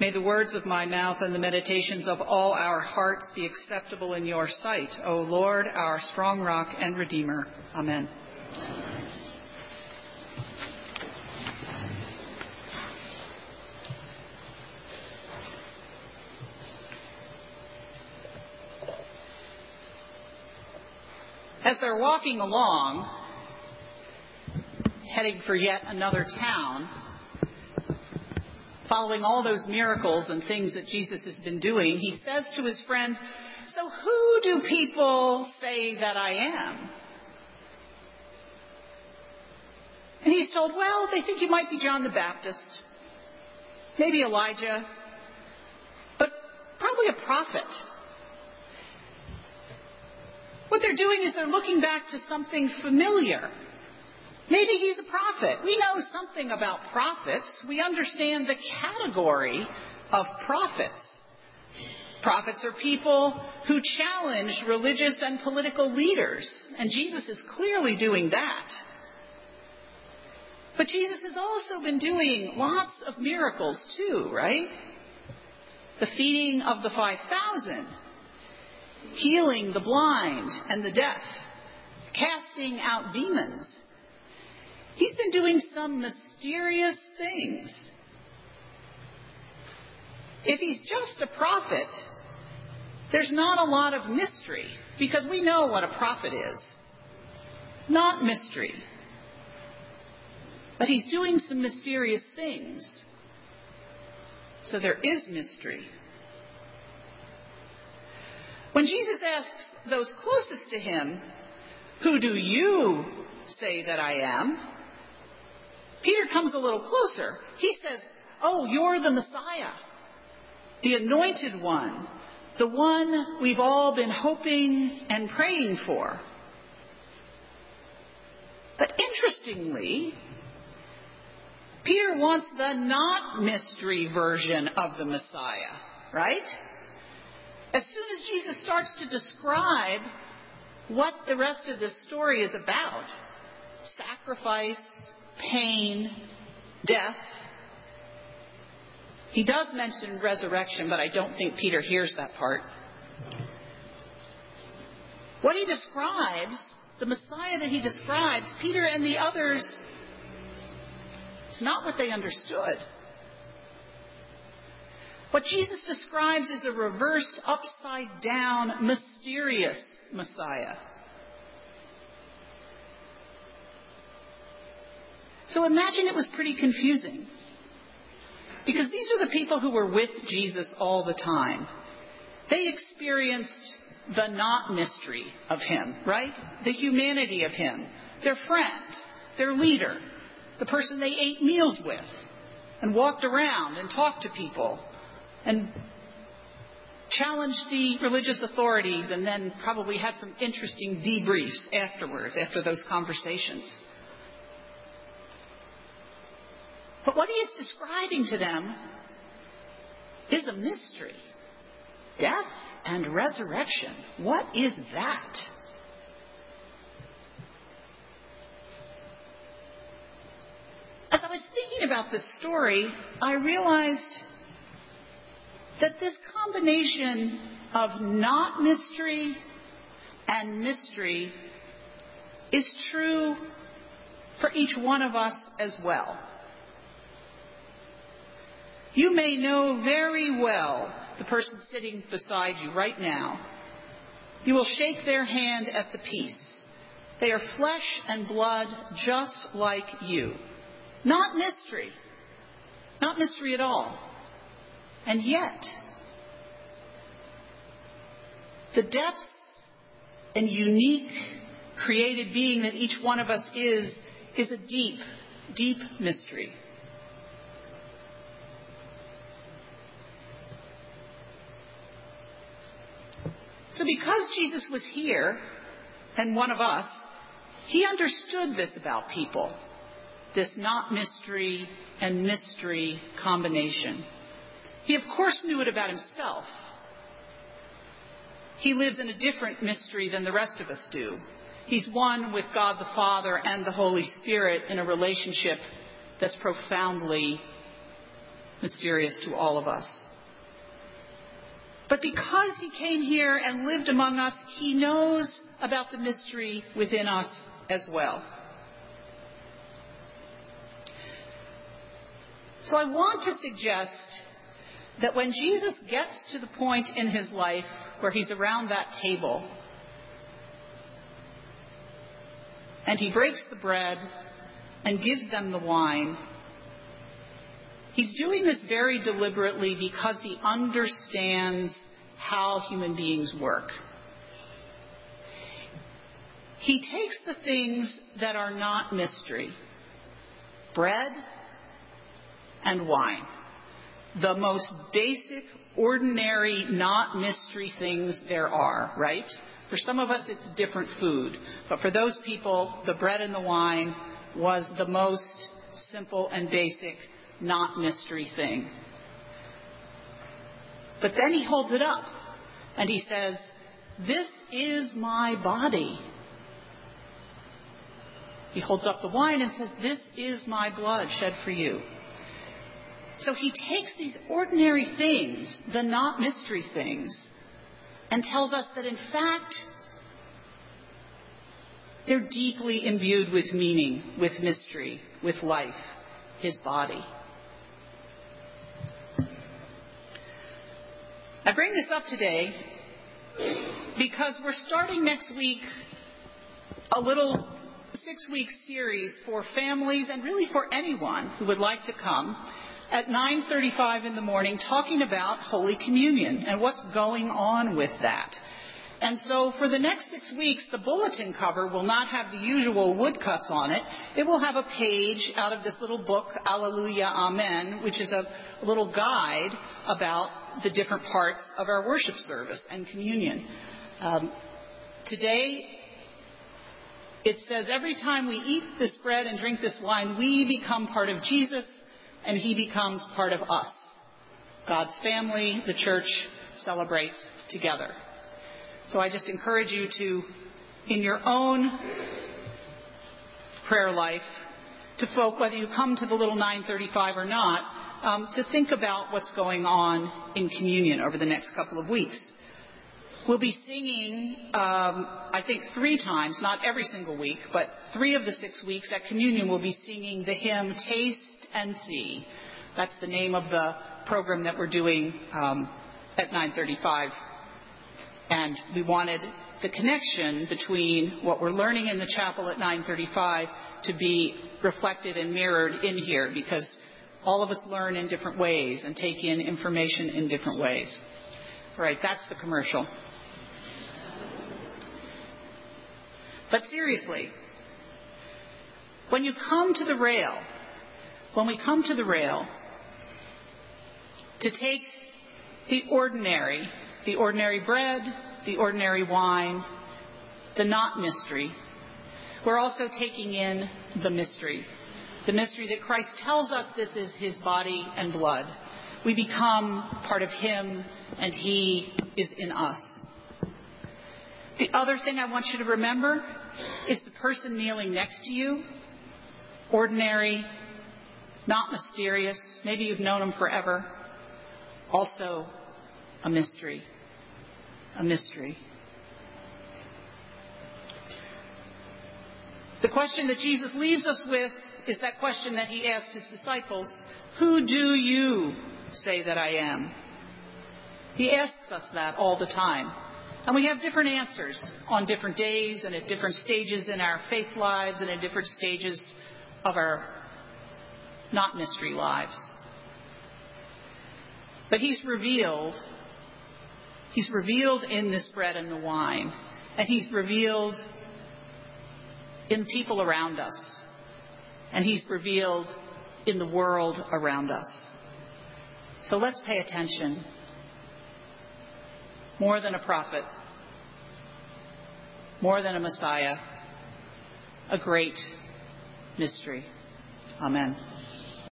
May the words of my mouth and the meditations of all our hearts be acceptable in your sight, O Lord, our strong rock and redeemer. Amen. As they're walking along, heading for yet another town, following all those miracles and things that Jesus has been doing, he says to his friends, So who do people say that I am? And he's told, Well, they think you might be John the Baptist, maybe Elijah, but probably a prophet. What they're doing is they're looking back to something familiar. Maybe he's a prophet. We know something about prophets. We understand the category of prophets. Prophets are people who challenge religious and political leaders, and Jesus is clearly doing that. But Jesus has also been doing lots of miracles too, right? The feeding of the 5,000, healing the blind and the deaf, casting out demons, He's been doing some mysterious things. If he's just a prophet, there's not a lot of mystery because we know what a prophet is. Not mystery. But he's doing some mysterious things. So there is mystery. When Jesus asks those closest to him, Who do you say that I am? Peter comes a little closer. He says, Oh, you're the Messiah, the anointed one, the one we've all been hoping and praying for. But interestingly, Peter wants the not mystery version of the Messiah, right? As soon as Jesus starts to describe what the rest of this story is about sacrifice, pain, death. He does mention resurrection, but I don't think Peter hears that part. What he describes, the Messiah that he describes, Peter and the others, it's not what they understood. What Jesus describes is a reversed, upside down, mysterious Messiah. So imagine it was pretty confusing. Because these are the people who were with Jesus all the time. They experienced the not mystery of him, right? The humanity of him, their friend, their leader, the person they ate meals with and walked around and talked to people and challenged the religious authorities and then probably had some interesting debriefs afterwards, after those conversations. But what he is describing to them is a mystery. Death and resurrection. What is that? As I was thinking about this story, I realized that this combination of not mystery and mystery is true for each one of us as well. You may know very well the person sitting beside you right now. You will shake their hand at the peace. They are flesh and blood just like you. Not mystery. Not mystery at all. And yet, the depths and unique created being that each one of us is, is a deep, deep mystery. So, because Jesus was here and one of us, he understood this about people this not mystery and mystery combination. He, of course, knew it about himself. He lives in a different mystery than the rest of us do. He's one with God the Father and the Holy Spirit in a relationship that's profoundly mysterious to all of us. But because he came here and lived among us, he knows about the mystery within us as well. So I want to suggest that when Jesus gets to the point in his life where he's around that table and he breaks the bread and gives them the wine, he's doing this very deliberately because he understands how human beings work. He takes the things that are not mystery bread and wine the most basic, ordinary, not mystery things there are, right? For some of us, it's different food. But for those people, the bread and the wine was the most simple and basic, not mystery thing. But then he holds it up and he says, This is my body. He holds up the wine and says, This is my blood shed for you. So he takes these ordinary things, the not mystery things, and tells us that in fact, they're deeply imbued with meaning, with mystery, with life, his body. I bring this up today because we're starting next week a little six week series for families and really for anyone who would like to come at 9:35 in the morning talking about Holy Communion and what's going on with that. And so for the next six weeks, the bulletin cover will not have the usual woodcuts on it. It will have a page out of this little book, Alleluia Amen, which is a little guide about the different parts of our worship service and communion. Um, today, it says every time we eat this bread and drink this wine, we become part of Jesus and he becomes part of us. God's family, the church, celebrates together. So I just encourage you to, in your own prayer life, to folk, whether you come to the little 935 or not, um, to think about what's going on in communion over the next couple of weeks. We'll be singing, um, I think, three times, not every single week, but three of the six weeks at communion we'll be singing the hymn Taste and See. That's the name of the program that we're doing um, at 935. And we wanted the connection between what we're learning in the chapel at 935 to be reflected and mirrored in here because all of us learn in different ways and take in information in different ways. All right, that's the commercial. But seriously, when you come to the rail when we come to the rail to take the ordinary, the ordinary bread, the ordinary wine, the not mystery, we're also taking in the mystery. The mystery that Christ tells us this is his body and blood. We become part of him and he is in us. The other thing I want you to remember is the person kneeling next to you, ordinary, not mysterious. Maybe you've known him forever. Also, a mystery. A mystery. The question that Jesus leaves us with is that question that he asked his disciples Who do you say that I am? He asks us that all the time. And we have different answers on different days and at different stages in our faith lives and at different stages of our not mystery lives. But he's revealed, he's revealed in this bread and the wine, and he's revealed in people around us, and he's revealed in the world around us. So let's pay attention. More than a prophet, more than a Messiah, a great mystery. Amen.